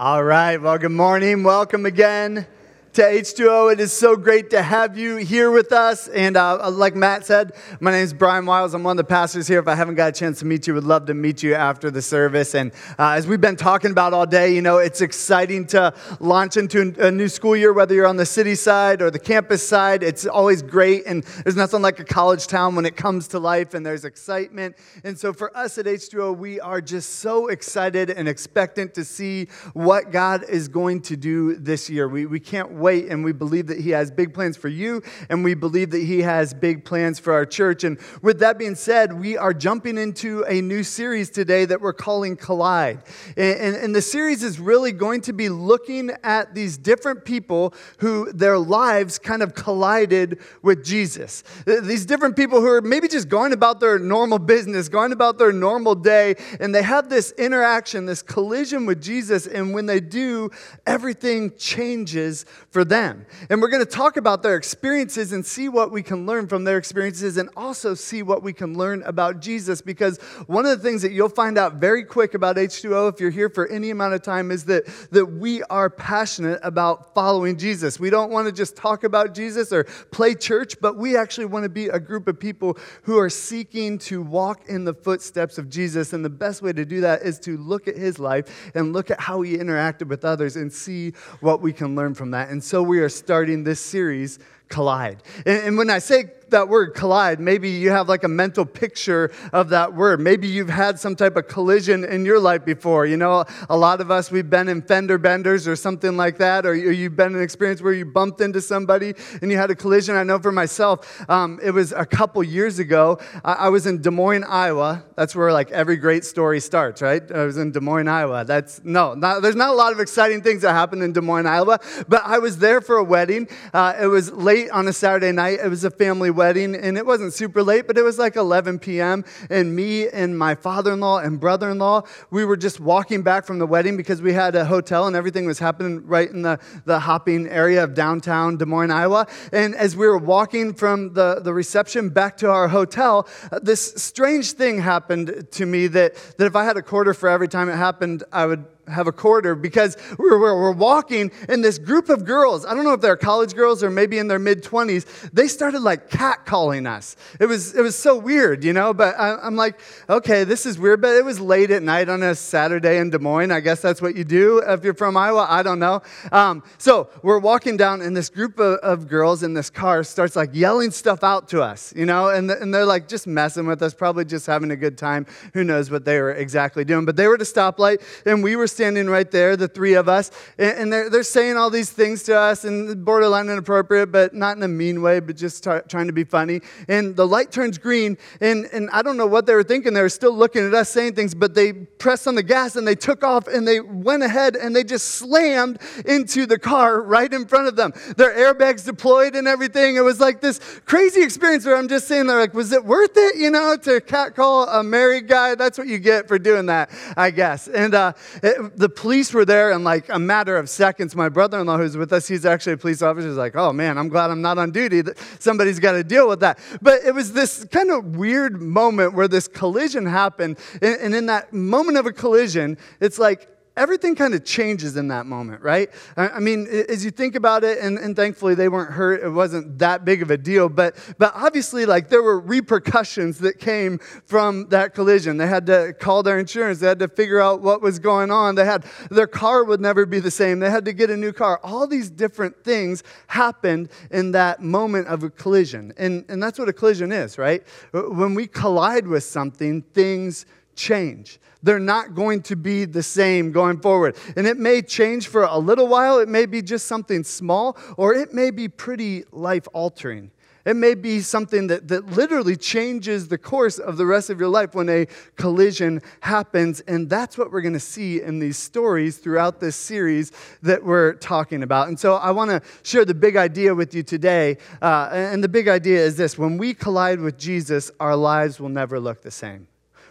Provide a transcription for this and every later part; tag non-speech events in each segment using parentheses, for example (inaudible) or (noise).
All right. Well, good morning. Welcome again to H2O. It is so great to have you here with us. And uh, like Matt said, my name is Brian Wiles. I'm one of the pastors here. If I haven't got a chance to meet you, would love to meet you after the service. And uh, as we've been talking about all day, you know, it's exciting to launch into a new school year, whether you're on the city side or the campus side. It's always great. And there's nothing like a college town when it comes to life and there's excitement. And so for us at H2O, we are just so excited and expectant to see what God is going to do this year. We, we can't wait, and we believe that He has big plans for you, and we believe that He has big plans for our church. And with that being said, we are jumping into a new series today that we're calling Collide. And, and, and the series is really going to be looking at these different people who their lives kind of collided with Jesus. These different people who are maybe just going about their normal business, going about their normal day, and they have this interaction, this collision with Jesus. And when they do, everything changes for them. And we're going to talk about their experiences and see what we can learn from their experiences and also see what we can learn about Jesus. Because one of the things that you'll find out very quick about H2O, if you're here for any amount of time, is that, that we are passionate about following Jesus. We don't want to just talk about Jesus or play church, but we actually want to be a group of people who are seeking to walk in the footsteps of Jesus. And the best way to do that is to look at his life and look at how he interacted with others and see what we can learn from that. And so we are starting this series, Collide. And, and when I say that word collide, maybe you have like a mental picture of that word. Maybe you've had some type of collision in your life before. You know, a lot of us, we've been in fender benders or something like that, or you've been in an experience where you bumped into somebody and you had a collision. I know for myself, um, it was a couple years ago. I, was in Des Moines, Iowa. That's where like every great story starts, right? I was in Des Moines, Iowa. That's no, not, there's not a lot of exciting things that happened in Des Moines, Iowa, but I was there for a wedding. Uh, it was late on a Saturday night. It was a family wedding, and it wasn't super late, but it was like 11 p.m. And me and my father in law and brother in law, we were just walking back from the wedding because we had a hotel and everything was happening right in the, the hopping area of downtown Des Moines, Iowa. And as we were walking from the, the reception back to our hotel, this strange thing happened to me that, that if I had a quarter for every time it happened, I would have a quarter because we're, we're, we're, walking and this group of girls i don't know if they're college girls or maybe in their mid-20s they started like catcalling us. It was, it was so weird you know but I, i'm like okay this is weird but it was late at night on a saturday in des moines. I guess that's what you do if you're from iowa. I don't know. Um, so we're walking down and this group of, of, girls in this car starts like yelling stuff out to us you know and, and they're like just messing with us probably just having a good time. Who knows what they were exactly doing but they were at a stoplight and we were standing right there, the three of us, and they're, they're saying all these things to us and borderline inappropriate, but not in a mean way, but just t- trying to be funny. And the light turns green, and, and I don't know what they were thinking. They were still looking at us saying things, but they pressed on the gas and they took off and they went ahead and they just slammed into the car right in front of them. Their airbags deployed and everything. It was like this crazy experience where I'm just saying, they're like, was it worth it, you know, to catcall a married guy? That's what you get for doing that, I guess. And uh, it, the police were there in like a matter of seconds. My brother in law, who's with us, he's actually a police officer, He's like, oh man, I'm glad I'm not on duty. Somebody's got to deal with that. But it was this kind of weird moment where this collision happened. And in that moment of a collision, it's like everything kind of changes in that moment, right? I mean, as you think about it, and, and, thankfully they weren't hurt, it wasn't that big of a deal, but, but obviously, like, there were repercussions that came from that collision. They had to call their insurance, they had to figure out what was going on, they had, their car would never be the same, they had to get a new car. All these different things happened in that moment of a collision. And, and that's what a collision is, right? When we collide with something, things change. They're not going to be the same going forward. And it may change for a little while, it may be just something small, or it may be pretty life altering. It may be something that, that literally changes the course of the rest of your life when a collision happens. And that's what we're going to see in these stories throughout this series that we're talking about. And so I want to share the big idea with you today. Uh, and the big idea is this when we collide with Jesus, our lives will never look the same.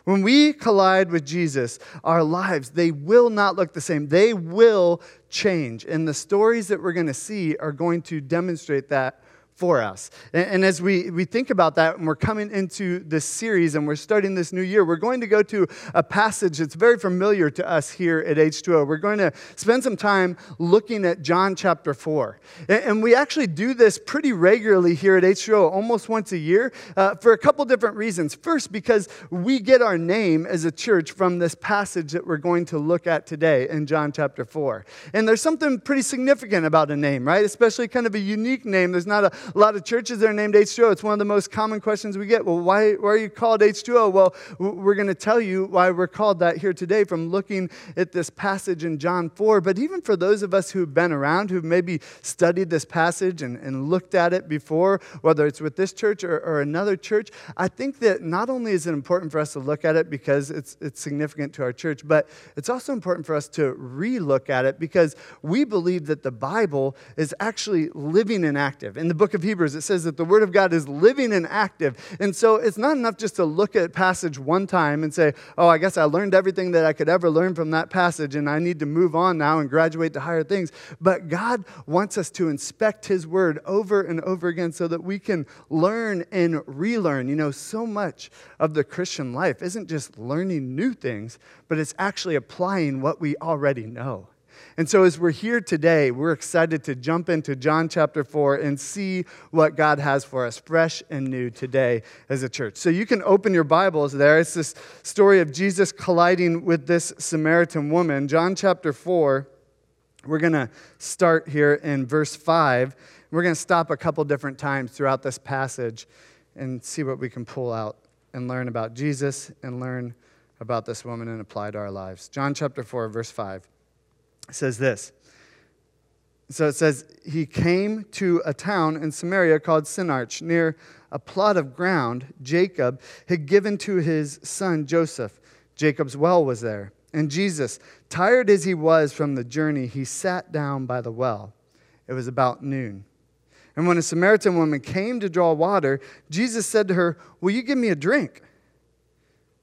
When we collide with Jesus, our lives, they will not look the same. They will change. And the stories that we're going to see are going to demonstrate that for us. And, as we, we think about that, and we're coming into this series and we're starting this new year, we're going to go to a passage that's very familiar to us here at H2O. We're going to spend some time looking at John chapter 4. And, and we actually do this pretty regularly here at H2O, almost once a year, uh, for a couple different reasons. First, because we get our name as a church from this passage that we're going to look at today in John chapter 4. And there's something pretty significant about a name, right? Especially kind of a unique name. There's not a a lot of churches that are named H2O. It's one of the most common questions we get. Well, why, why are you called H2O? Well, we're going to tell you why we're called that here today from looking at this passage in John 4. But even for those of us who've been around, who've maybe studied this passage and, and looked at it before, whether it's with this church or, or another church, I think that not only is it important for us to look at it because it's, it's significant to our church, but it's also important for us to re look at it because we believe that the Bible is actually living and active. In the book of of Hebrews, it says that the Word of God is living and active. And so it's not enough just to look at passage one time and say, oh, I guess I learned everything that I could ever learn from that passage and I need to move on now and graduate to higher things. But God wants us to inspect His Word over and over again so that we can learn and relearn. You know, so much of the Christian life isn't just learning new things, but it's actually applying what we already know. And so, as we're here today, we're excited to jump into John chapter 4 and see what God has for us, fresh and new today as a church. So, you can open your Bibles there. It's this story of Jesus colliding with this Samaritan woman. John chapter 4, we're going to start here in verse 5. We're going to stop a couple different times throughout this passage and see what we can pull out and learn about Jesus and learn about this woman and apply to our lives. John chapter 4, verse 5 says this. So it says, He came to a town in Samaria called Sychar, near a plot of ground Jacob had given to his son Joseph. Jacob's well was there. And Jesus, tired as he was from the journey, he sat down by the well. It was about noon. And when a Samaritan woman came to draw water, Jesus said to her, Will you give me a drink?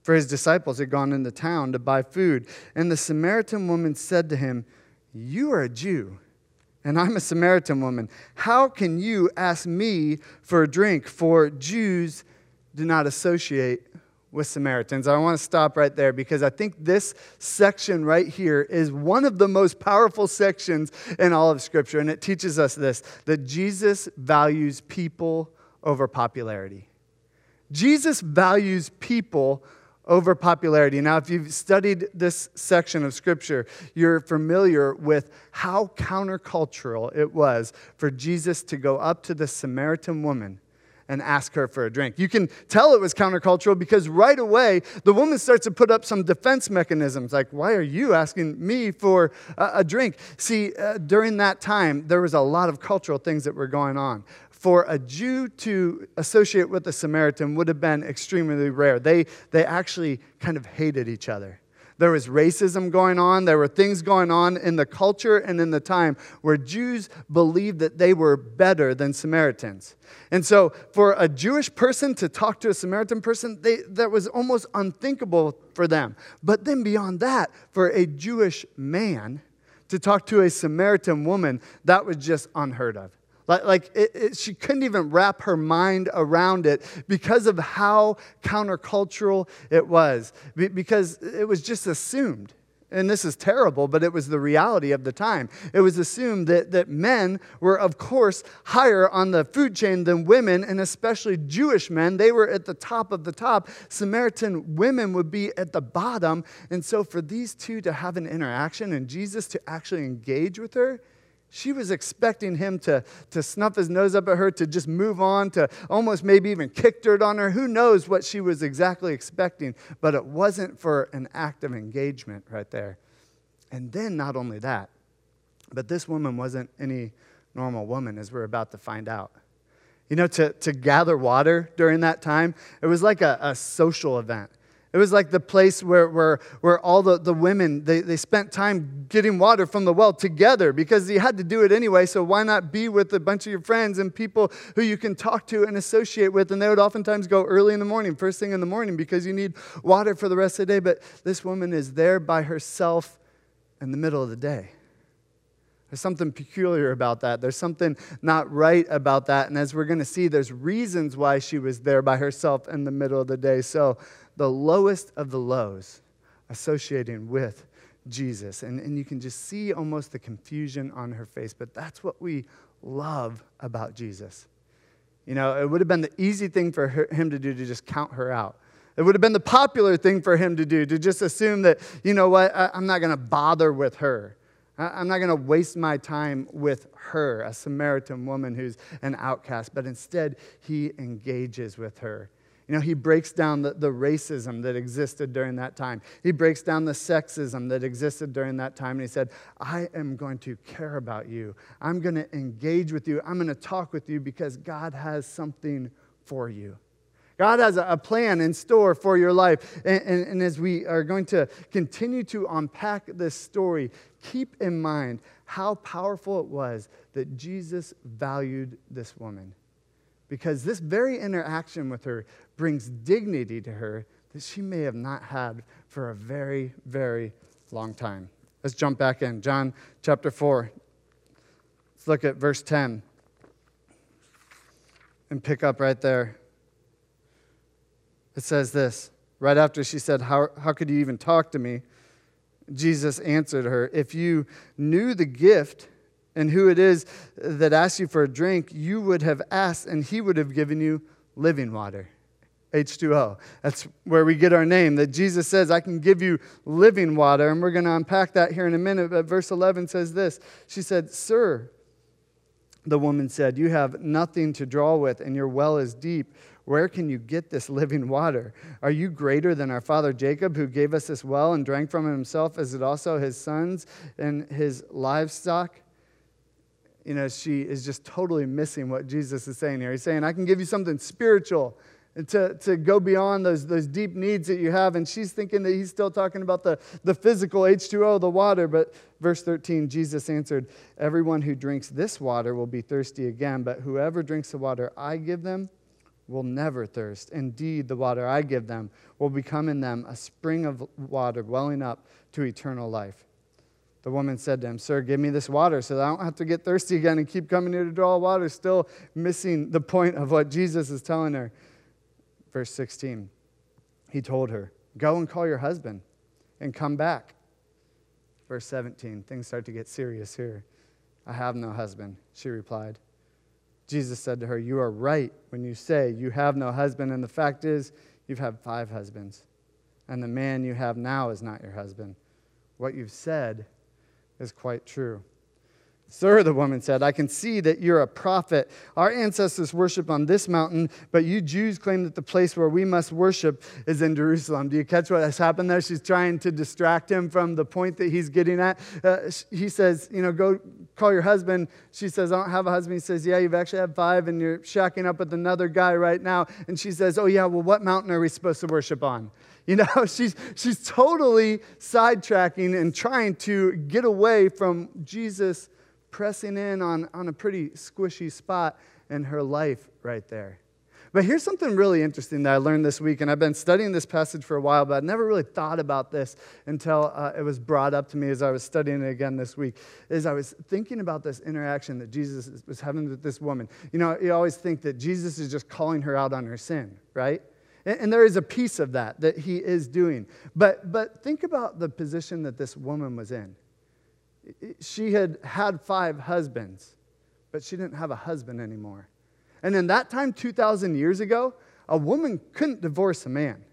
For his disciples had gone into town to buy food. And the Samaritan woman said to him, you are a Jew, and I'm a Samaritan woman. How can you ask me for a drink? For Jews do not associate with Samaritans. I want to stop right there because I think this section right here is one of the most powerful sections in all of Scripture. And it teaches us this that Jesus values people over popularity. Jesus values people over popularity. Now, if you've studied this section of Scripture, you're familiar with how countercultural it was for Jesus to go up to the Samaritan woman and ask her for a drink. You can tell it was countercultural because right away the woman starts to put up some defense mechanisms like, Why are you asking me for a, drink? See, uh, during that time, there was a lot of cultural things that were going on for a Jew to associate with a Samaritan would have been extremely rare. They, they actually kind of hated each other. There was racism going on. There were things going on in the culture and in the time where Jews believed that they were better than Samaritans. And so, for a Jewish person to talk to a Samaritan person, they, that was almost unthinkable for them. But then, beyond that, for a Jewish man to talk to a Samaritan woman, that was just unheard of. Like, like it, it, she couldn't even wrap her mind around it because of how countercultural it was, because it was just assumed. And this is terrible, but it was the reality of the time. It was assumed that, that men were, of course, higher on the food chain than women, and especially Jewish men. They were at the top of the top. Samaritan women would be at the bottom. And so, for these two to have an interaction and Jesus to actually engage with her, she was expecting him to, to snuff his nose up at her, to just move on, to almost maybe even kick dirt on her. Who knows what she was exactly expecting? But it wasn't for an act of engagement right there. And then, not only that, but this woman wasn't any normal woman, as we're about to find out. You know, to, to gather water during that time, it was like a, a social event. It was like the place where, where, where all the, the women, they, they spent time getting water from the well together because you had to do it anyway. So why not be with a bunch of your friends and people who you can talk to and associate with? And they would oftentimes go early in the morning, first thing in the morning, because you need water for the rest of the day. But this woman is there by herself in the middle of the day. There's something peculiar about that. There's something not right about that. And as we're going to see, there's reasons why she was there by herself in the middle of the day. So, the lowest of the lows associating with Jesus. And, and you can just see almost the confusion on her face. But that's what we love about Jesus. You know, it would have been the easy thing for her, him to do to just count her out. It would have been the popular thing for him to do to just assume that, you know what, I, am not going to bother with her. I, I'm not going to waste my time with her, a Samaritan woman who's an outcast. But instead, he engages with her. You know, he breaks down the, the racism that existed during that time. He breaks down the sexism that existed during that time. And he said, I am going to care about you. I'm going to engage with you. I'm going to talk with you because God has something for you. God has a plan in store for your life. And, and, and, as we are going to continue to unpack this story, keep in mind how powerful it was that Jesus valued this woman because this very interaction with her brings dignity to her that she may have not had for a very, very long time. Let's jump back in. John chapter 4. Let's look at verse 10 and pick up right there. It says this right after she said, How, how could you even talk to me? Jesus answered her, If you knew the gift, and who it is that asks you for a drink, you would have asked, and he would have given you living water. H2O. That's where we get our name. That Jesus says, I can give you living water. And we're going to unpack that here in a minute. But verse 11 says this She said, Sir, the woman said, You have nothing to draw with, and your well is deep. Where can you get this living water? Are you greater than our father Jacob, who gave us this well and drank from it himself, as it also his sons and his livestock? You know, she is just totally missing what Jesus is saying here. He's saying, I can give you something spiritual to, to go beyond those, those deep needs that you have. And she's thinking that he's still talking about the, the physical H2O, the water. But verse 13, Jesus answered, Everyone who drinks this water will be thirsty again, but whoever drinks the water I give them will never thirst. Indeed, the water I give them will become in them a spring of water welling up to eternal life. The woman said to him, Sir, give me this water so that I don't have to get thirsty again and keep coming here to draw water, still missing the point of what Jesus is telling her. Verse 16, he told her, Go and call your husband and come back. Verse 17, things start to get serious here. I have no husband, she replied. Jesus said to her, You are right when you say you have no husband, and the fact is, you've had five husbands, and the man you have now is not your husband. What you've said is quite true. Sir, the woman said, I can see that you're a prophet. Our ancestors worship on this mountain, but you Jews claim that the place where we must worship is in Jerusalem. Do you catch what has happened there? She's trying to distract him from the point that he's getting at. Uh, he says, You know, go call your husband. She says, I don't have a husband. He says, Yeah, you've actually had five, and you're shacking up with another guy right now. And she says, Oh, yeah, well, what mountain are we supposed to worship on? You know, (laughs) she's, she's totally sidetracking and trying to get away from Jesus pressing in on, on a pretty squishy spot in her life right there. But here's something really interesting that I learned this week, and I've been studying this passage for a while, but I never really thought about this until uh, it was brought up to me as I was studying it again this week. Is I was thinking about this interaction that Jesus was having with this woman. You know, you always think that Jesus is just calling her out on her sin, right? And there is a piece of that that he is doing. But, but think about the position that this woman was in. She had had five husbands, but she didn't have a husband anymore. And in that time, 2,000 years ago, a woman couldn't divorce a man.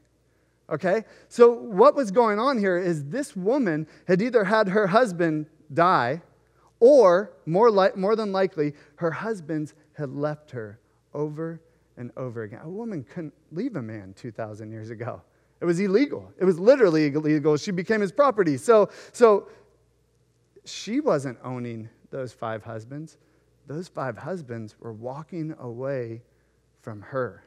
Okay? So, what was going on here is this woman had either had her husband die, or more, li- more than likely, her husbands had left her over and over again. A woman couldn't leave a man 2,000 years ago. It was illegal. It was literally illegal. She became his property. So, so she wasn't owning those five husbands. Those five husbands were walking away from her.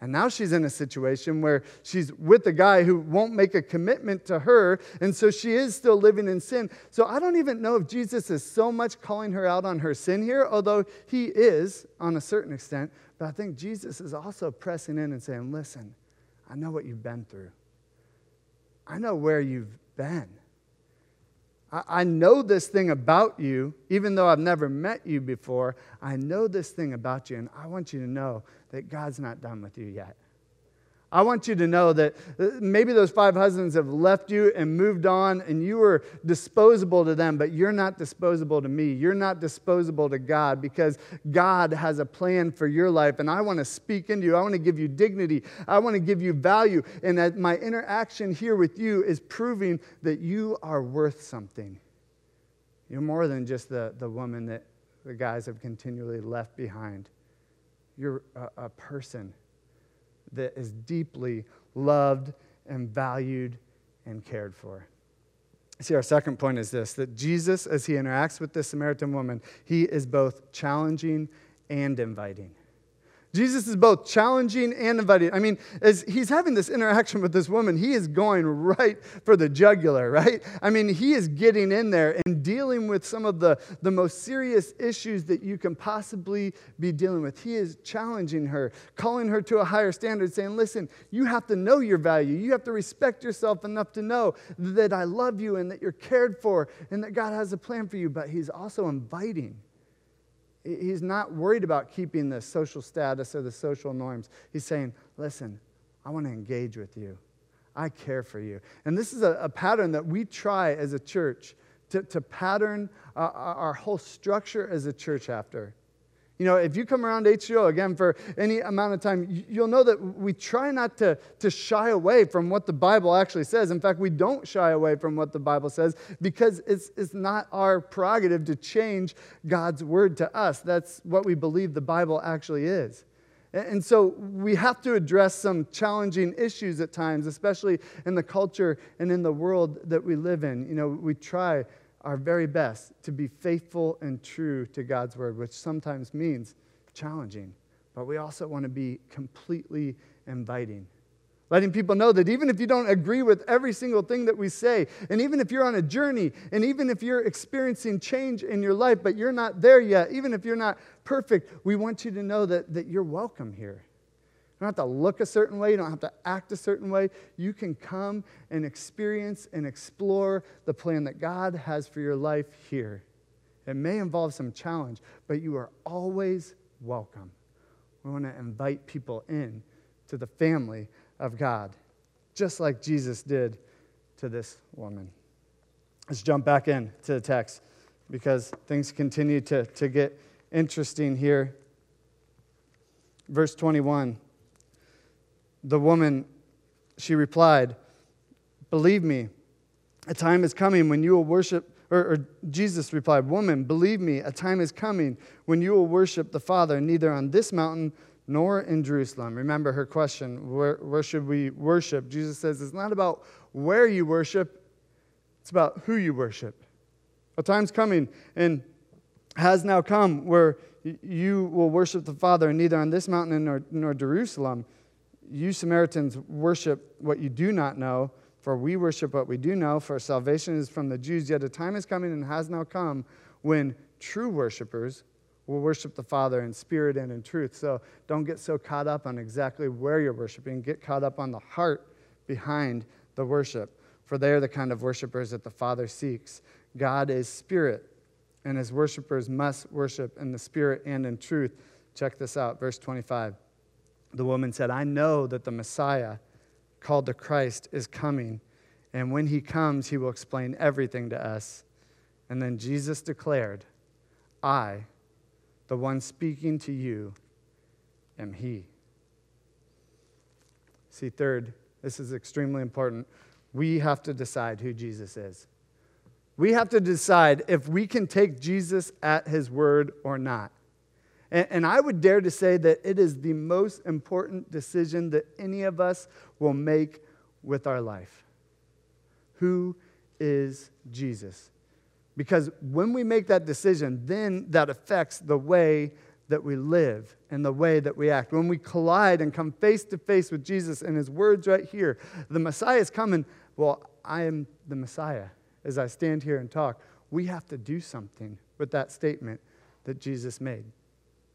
And now she's in a situation where she's with a guy who won't make a commitment to her, and so she is still living in sin. So I don't even know if Jesus is so much calling her out on her sin here, although he is on a certain extent. But I think Jesus is also pressing in and saying, Listen, I know what you've been through, I know where you've been. I know this thing about you, even though I've never met you before. I know this thing about you, and I want you to know that God's not done with you yet. I want you to know that uh, maybe those five husbands have left you and moved on, and you were disposable to them, but you're not disposable to me. You're not disposable to God because God has a plan for your life, and I want to speak into you. I want to give you dignity. I want to give you value, and that my interaction here with you is proving that you are worth something. You're more than just the, the woman that the guys have continually left behind. You're a, a person that is deeply loved and valued and cared for. See, our second point is this that Jesus, as he interacts with this Samaritan woman, he is both challenging and inviting. Jesus is both challenging and inviting. I mean, as he's having this interaction with this woman, he is going right for the jugular, right? I mean, he is getting in there and dealing with some of the, the most serious issues that you can possibly be dealing with. He is challenging her, calling her to a higher standard, saying, Listen, you have to know your value. You have to respect yourself enough to know that I love you and that you're cared for and that God has a plan for you. But he's also inviting. He's not worried about keeping the social status or the social norms. He's saying, listen, I want to engage with you. I care for you. And this is a, a pattern that we try as a church to, to pattern uh, our, our whole structure as a church after. You know, if you come around H2O again for any amount of time, you'll know that we try not to, to shy away from what the Bible actually says. In fact, we don't shy away from what the Bible says because it's, it's not our prerogative to change God's word to us. That's what we believe the Bible actually is. And so we have to address some challenging issues at times, especially in the culture and in the world that we live in. You know, we try our very best to be faithful and true to God's word, which sometimes means challenging, but we also want to be completely inviting. Letting people know that even if you don't agree with every single thing that we say, and even if you're on a journey, and even if you're experiencing change in your life, but you're not there yet, even if you're not perfect, we want you to know that, that you're welcome here. You don't have to look a certain way. You don't have to act a certain way. You can come and experience and explore the plan that God has for your life here. It may involve some challenge, but you are always welcome. We want to invite people in to the family of God, just like Jesus did to this woman. Let's jump back in to the text because things continue to, to get interesting here. Verse 21 the woman, she replied, Believe me, a time is coming when you will worship, or, or, Jesus replied, Woman, believe me, a time is coming when you will worship the Father, neither on this mountain nor in Jerusalem. Remember her question where, where should we worship? Jesus says it's not about where you worship, it's about who you worship. A time's coming and has now come where you will worship the Father, neither on this mountain nor, nor Jerusalem you Samaritans worship what you do not know, for we worship what we do know, for salvation is from the Jews. Yet a time is coming and has now come when true worshipers will worship the Father in spirit and in truth. So don't get so caught up on exactly where you're worshiping. Get caught up on the heart behind the worship, for they are the kind of worshipers that the Father seeks. God is spirit, and his worshipers must worship in the spirit and in truth. Check this out, verse 25. The woman said, I know that the Messiah, called the Christ, is coming. And when he comes, he will explain everything to us. And then Jesus declared, I, the one speaking to you, am he. See, third, this is extremely important. We have to decide who Jesus is. We have to decide if we can take Jesus at his word or not. And, and I would dare to say that it is the most important decision that any of us will make with our life. Who is Jesus? Because when we make that decision, then that affects the way that we live and the way that we act. When we collide and come face to face with Jesus and his words right here, the Messiah is coming. Well, I am the Messiah as I stand here and talk. We have to do something with that statement that Jesus made.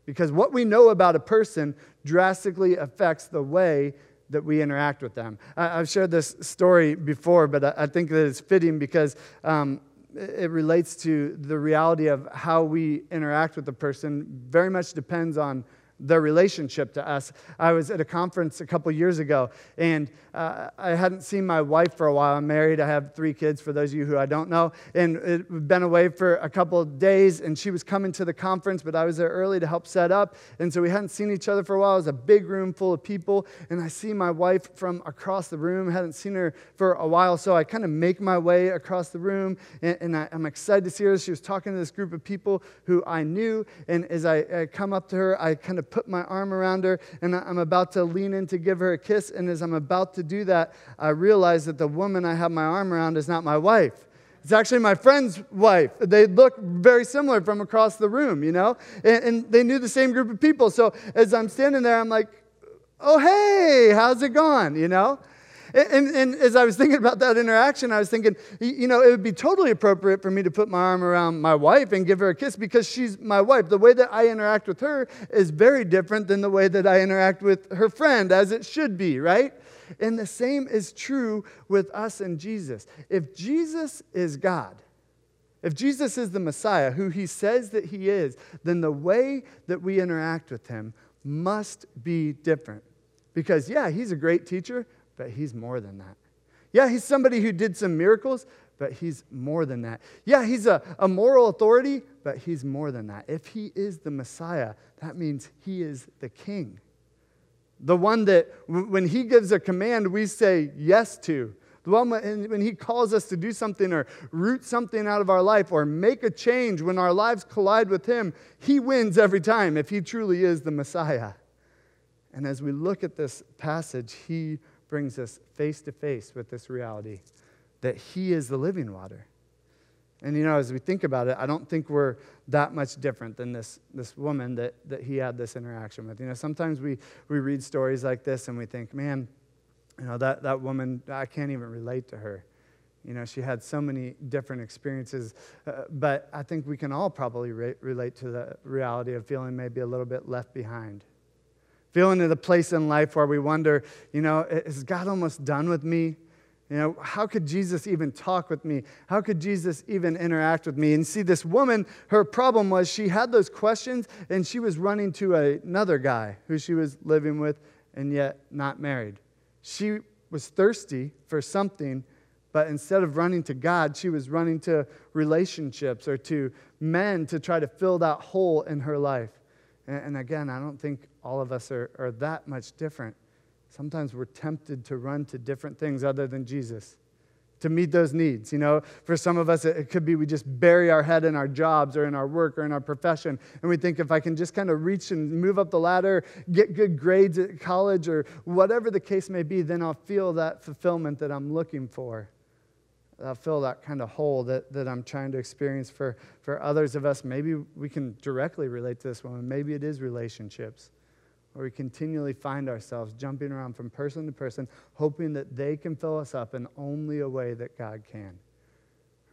Because what we know about a person drastically affects the way that we interact with them. I, have shared this story before, but I, think that it's fitting because um, it relates to the reality of how we interact with a person very much depends on their relationship to us. I was at a conference a couple years ago, and uh, I hadn't seen my wife for a while. I'm married. I have three kids, for those of you who I don't know. And we've been away for a couple of days, and she was coming to the conference, but I was there early to help set up. And so we hadn't seen each other for a while. It was a big room full of people, and I see my wife from across the room. I hadn't seen her for a while, so I kind of make my way across the room, and, and I, am excited to see her. She was talking to this group of people who I knew, and as I, I come up to her, I kind of put my arm around her, and I'm about to lean in to give her a kiss. And as I'm about to do that, I realize that the woman I have my arm around is not my wife. It's actually my friend's wife. They look very similar from across the room, you know? And, and, they knew the same group of people. So as I'm standing there, I'm like, oh, hey, how's it going, you know? And, and, as I was thinking about that interaction, I was thinking, you know, it would be totally appropriate for me to put my arm around my wife and give her a kiss because she's my wife. The way that I interact with her is very different than the way that I interact with her friend, as it should be, right? And the same is true with us and Jesus. If Jesus is God, if Jesus is the Messiah, who he says that he is, then the way that we interact with him must be different. Because, yeah, he's a great teacher, but he's more than that. Yeah, he's somebody who did some miracles, but he's more than that. Yeah, he's a, a moral authority, but he's more than that. If he is the Messiah, that means he is the king. The one that, when he gives a command, we say yes to. The one when he calls us to do something or root something out of our life or make a change when our lives collide with him, he wins every time if he truly is the Messiah. And as we look at this passage, he brings us face to face with this reality that He is the living water. And you know, as we think about it, I don't think we're that much different than this, this woman that, that he had this interaction with. You know, sometimes we, we read stories like this and we think, man, you know, that, that woman, I can't even relate to her. You know, she had so many different experiences. Uh, but I think we can all probably re- relate to the reality of feeling maybe a little bit left behind feeling at a place in life where we wonder, you know, is God almost done with me? You know, how could Jesus even talk with me? How could Jesus even interact with me? And see, this woman, her problem was she had those questions and she was running to another guy who she was living with and yet not married. She was thirsty for something, but instead of running to God, she was running to relationships or to men to try to fill that hole in her life. And, again, I don't think all of us are, are that much different. Sometimes we're tempted to run to different things other than Jesus to meet those needs. You know, for some of us, it could be we just bury our head in our jobs or in our work or in our profession, and we think if I can just kind of reach and move up the ladder, get good grades at college or whatever the case may be, then I'll feel that fulfillment that I'm looking for. I'll fill that kind of hole that, that I'm trying to experience for, for others of us. Maybe we can directly relate to this woman. Maybe it is relationships where we continually find ourselves jumping around from person to person, hoping that they can fill us up in only a way that God can.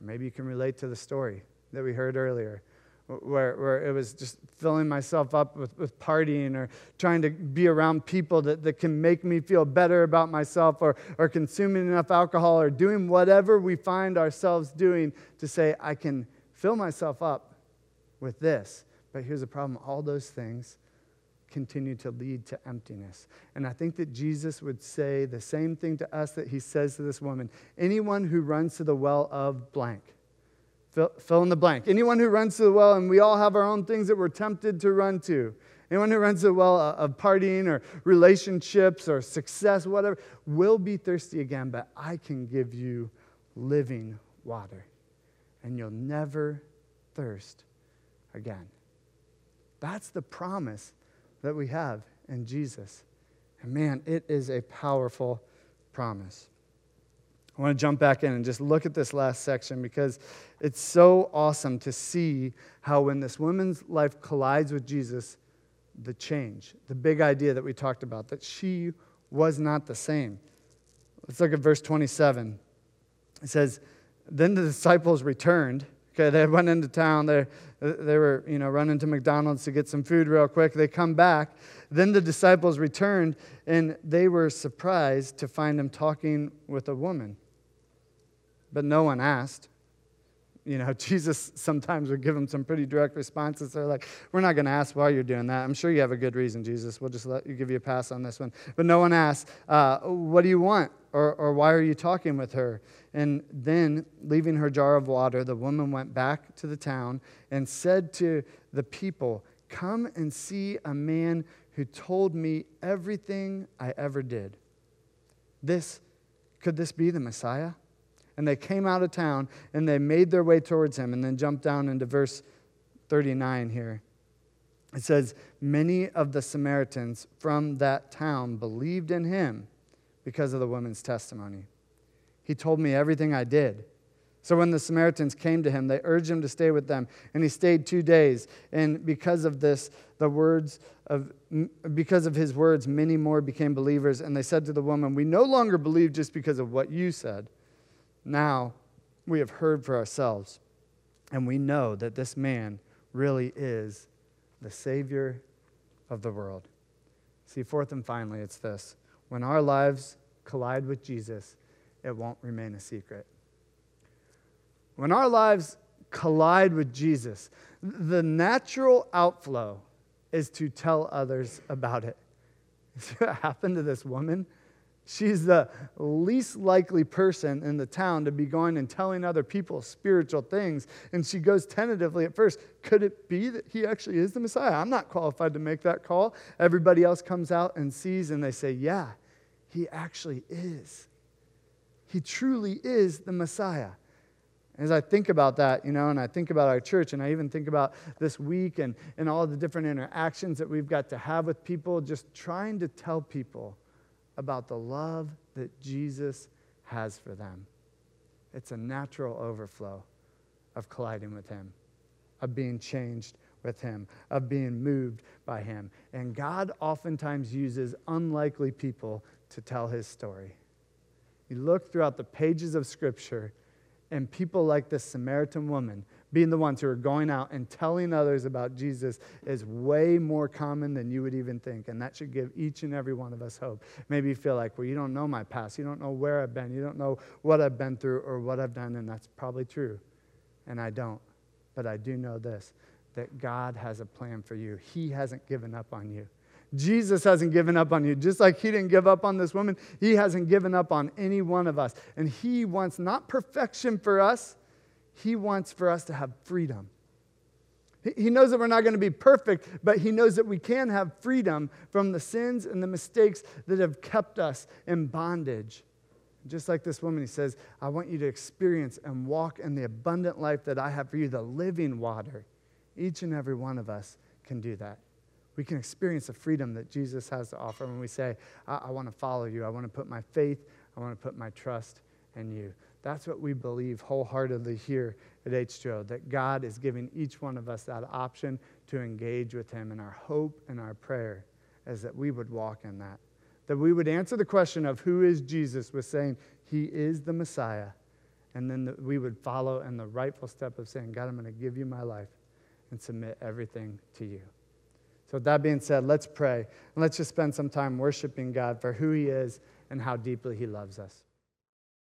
Or maybe you can relate to the story that we heard earlier where, where it was just filling myself up with, with partying or trying to be around people that, that can make me feel better about myself or, or consuming enough alcohol or doing whatever we find ourselves doing to say, I can fill myself up with this. But here's the problem all those things continue to lead to emptiness. And I think that Jesus would say the same thing to us that he says to this woman anyone who runs to the well of blank Fill, fill in the blank. Anyone who runs to the well, and we all have our own things that we're tempted to run to. Anyone who runs to the well of partying or relationships or success, whatever, will be thirsty again, but I can give you living water, and you'll never thirst again. That's the promise that we have in Jesus. And man, it is a powerful promise. I want to jump back in and just look at this last section because it's so awesome to see how when this woman's life collides with Jesus, the change, the big idea that we talked about, that she was not the same. Let's look at verse 27. It says, Then the disciples returned. Okay, they went into town. They, they were, you know, running to McDonald's to get some food real quick. They come back. Then the disciples returned, and they were surprised to find him talking with a woman but no one asked. you know, (laughs) Jesus sometimes would give them some pretty direct responses. They're like, We're not going to ask why you're doing that. I'm sure you have a good reason, Jesus. We'll just let you give you a pass on this one. But no one asks, uh, What do you want? Or, or why are you talking with her? And then, leaving her jar of water, the woman went back to the town and said to the people, Come and see a man who told me everything I ever did. This, could this be the Messiah? And they came out of town and they made their way towards him. And then jump down into verse 39 here. It says, Many of the Samaritans from that town believed in him because of the woman's testimony. He told me everything I did. So when the Samaritans came to him, they urged him to stay with them, and he stayed two days. And because of this, the words of because of his words, many more became believers. And they said to the woman, "We no longer believe just because of what you said. Now we have heard for ourselves, and we know that this man really is the Savior of the world." See, fourth and finally, it's this: when our lives collide with Jesus, it won't remain a secret. When our lives collide with Jesus, the natural outflow is to tell others about it. (laughs) What happened to this woman? She's the least likely person in the town to be going and telling other people spiritual things. And she goes tentatively at first, could it be that he actually is the Messiah? I'm not qualified to make that call. Everybody else comes out and sees, and they say, yeah, he actually is. He truly is the Messiah. As I think about that, you know, and I think about our church, and I even think about this week and, and all the different interactions that we've got to have with people, just trying to tell people about the love that Jesus has for them. It's a natural overflow of colliding with Him, of being changed with Him, of being moved by Him. And God oftentimes uses unlikely people to tell His story. You look throughout the pages of Scripture, and people like this Samaritan woman being the ones who are going out and telling others about Jesus is way more common than you would even think. And that should give each and every one of us hope. Maybe you feel like, well, you don't know my past. You don't know where I've been. You don't know what I've been through or what I've done. And that's probably true. And I don't. But I do know this that God has a plan for you, He hasn't given up on you. Jesus hasn't given up on you. Just like he didn't give up on this woman, he hasn't given up on any one of us. And he wants not perfection for us, he wants for us to have freedom. He knows that we're not going to be perfect, but he knows that we can have freedom from the sins and the mistakes that have kept us in bondage. Just like this woman, he says, I want you to experience and walk in the abundant life that I have for you, the living water. Each and every one of us can do that we can experience the freedom that Jesus has to offer when we say, I, I want to follow you. I want to put my faith, I want to put my trust in you. That's what we believe wholeheartedly here at H2O, that God is giving each one of us that option to engage with Him. And our hope and our prayer is that we would walk in that. That we would answer the question of who is Jesus with saying, He is the Messiah. And then that we would follow in the rightful step of saying, God, I'm going to give you my life and submit everything to you. So, with that being said, let's pray and let's just spend some time worshiping God for who He is and how deeply He loves us.